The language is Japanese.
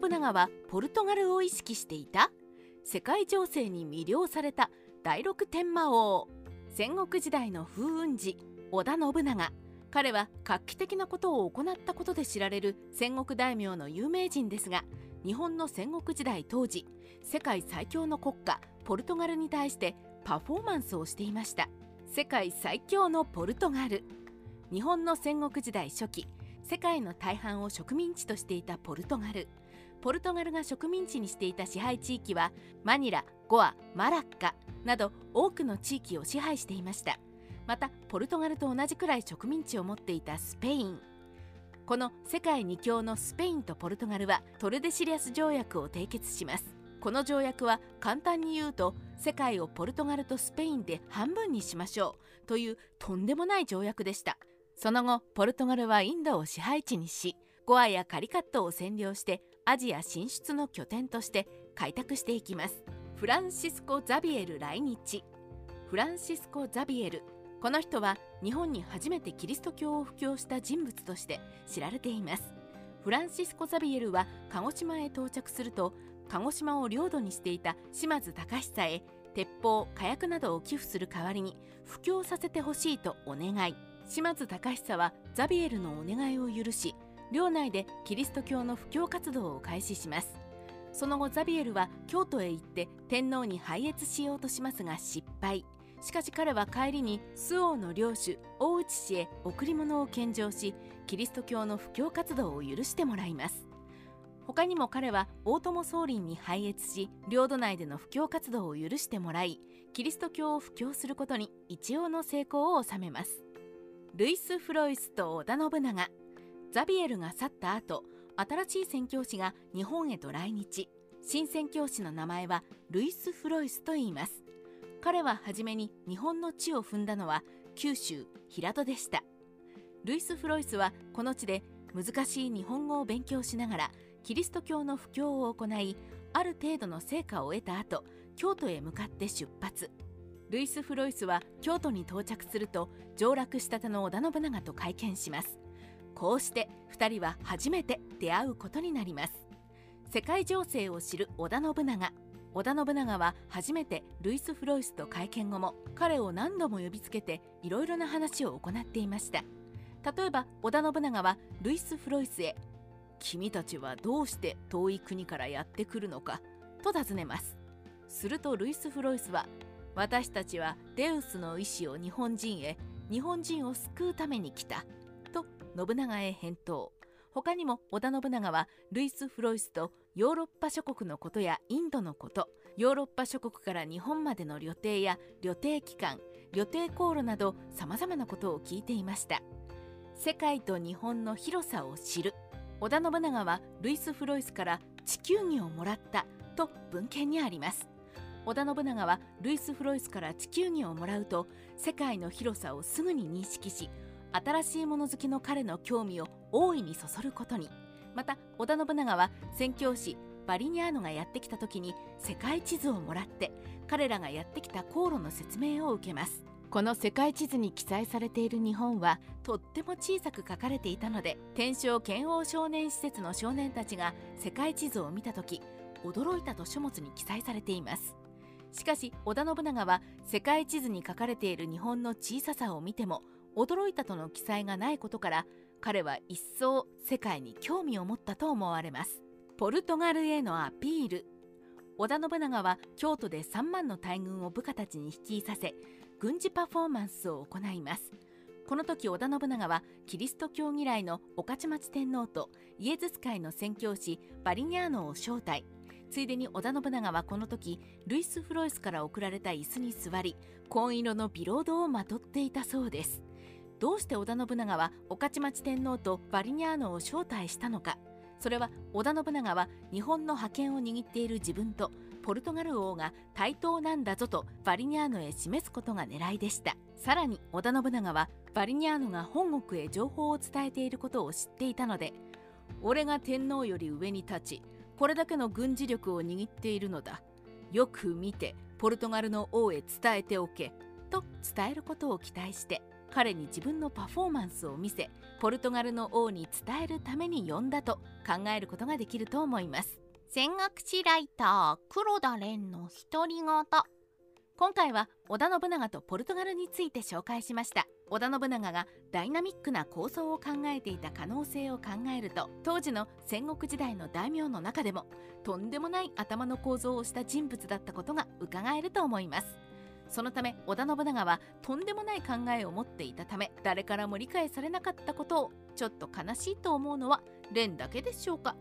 信長はポルトガルを意識していた。世界情勢に魅了された。第六天魔王。戦国時代の風雲児。織田信長。彼は画期的なことを行ったことで知られる。戦国大名の有名人ですが。日本の戦国時代当時。世界最強の国家。ポルトガルに対して。パフォーマンスをしていました。世界最強のポルトガル。日本の戦国時代初期。世界の大半を植民地としていたポルトガル。ポルトガルが植民地にしていた支配地域はマニラゴアマラッカなど多くの地域を支配していました。またポルトガルと同じくらい植民地を持っていたスペイン。この世界二強のスペインとポルトガルはトルデシリアス条約を締結します。この条約は簡単に言うと世界をポルトガルとスペインで半分にしましょうというとんでもない条約でした。その後ポルトガルはインドを支配地にしゴアやカリカットを占領してアジア進出の拠点として開拓していきます。フランシスコ・ザビエル来日。フランシスコ・ザビエル。この人は日本に初めてキリスト教を布教した人物として知られています。フランシスコ・ザビエルは鹿児島へ到着すると鹿児島を領土にしていた島津隆久へ鉄砲火薬などを寄付する代わりに布教させてほしいとお願い。島津隆久はザビエルのお願いを許し領内でキリスト教の布教活動を開始します。その後ザビエルは京都へ行って天皇に拝謁しようとしますが失敗。しかし彼は帰りに周王の領主大内氏へ贈り物を献上しキリスト教の布教活動を許してもらいます。他にも彼は大友宗麟に拝謁し領土内での布教活動を許してもらいキリスト教を布教することに一応の成功を収めます。ルイス・フロイスと織田信長。ザビエルが去った後新しい宣教師が日本へと来日。新宣教師の名前はルイス・フロイスと言います。彼は初めに日本の地を踏んだのは九州平戸でした。ルイス・フロイスはこの地で難しい日本語を勉強しながらキリスト教の布教を行いある程度の成果を得た後京都へ向かって出発。ルイス・フロイスは京都に到着すると上洛したての織田信長と会見します。こうして2人は初めて出会うことになります。世界情勢を知る織田信長。織田信長は初めてルイス・フロイスと会見後も彼を何度も呼びつけていろいろな話を行っていました。例えば織田信長はルイス・フロイスへ「君たちはどうして遠い国からやってくるのか?」と尋ねます。するとルイス・フロイスは「私たちはデウスの意志を日本人へ日本人を救うために来た」と信長へ返答。他にも織田信長はルイス・フロイスとヨーロッパ諸国のことやインドのことヨーロッパ諸国から日本までの旅程や旅程期間旅程航路などさまざまなことを聞いていました。世界と日本の広さを知る。織田信長はルイス・フロイスから地球儀をもらったと文献にあります。織田信長はルイス・フロイスから地球儀をもらうと世界の広さをすぐに認識し新しいもの好きの彼の興味を大いにそそることに。また織田信長は宣教師バリニャーノがやってきた時に世界地図をもらって彼らがやってきた航路の説明を受けます。この世界地図に記載されている日本はとっても小さく書かれていたので天正剣王少年施設の少年たちが世界地図を見た時驚いたと書物に記載されています。しかし織田信長は世界地図に書かれている日本の小ささを見ても驚いたとの記載がないことから彼は一層世界に興味を持ったと思われます。ポルトガルへのアピール。織田信長は京都で3万の大軍を部下たちに率いさせ軍事パフォーマンスを行います。この時織田信長はキリスト教嫌いの御徒町天皇とイエズス会の宣教師バリニャーノを招待。ついでに織田信長はこの時ルイス・フロイスから送られた椅子に座り紺色のビロードをまとっていたそうです。どうして織田信長は御徒町天皇とバリニャーノを招待したのか。それは織田信長は日本の覇権を握っている自分とポルトガル王が対等なんだぞとバリニャーノへ示すことが狙いでした。さらに織田信長はバリニャーノが本国へ情報を伝えていることを知っていたので俺が天皇より上に立ちこれだけの軍事力を握っているのだ。よく見てポルトガルの王へ伝えておけと伝えることを期待して。彼に自分のパフォーマンスを見せポルトガルの王に伝えるために呼んだと考えることができると思います。戦国史ライター黒田蓮の独り言。今回は織田信長とポルトガルについて紹介しました。織田信長がダイナミックな構想を考えていた可能性を考えると当時の戦国時代の大名の中でもとんでもない頭の構造をした人物だったことが伺えると思いますそのため織田信長はとんでもない考えを持っていたため誰からも理解されなかったことをちょっと悲しいと思うのは蓮だけでしょうか。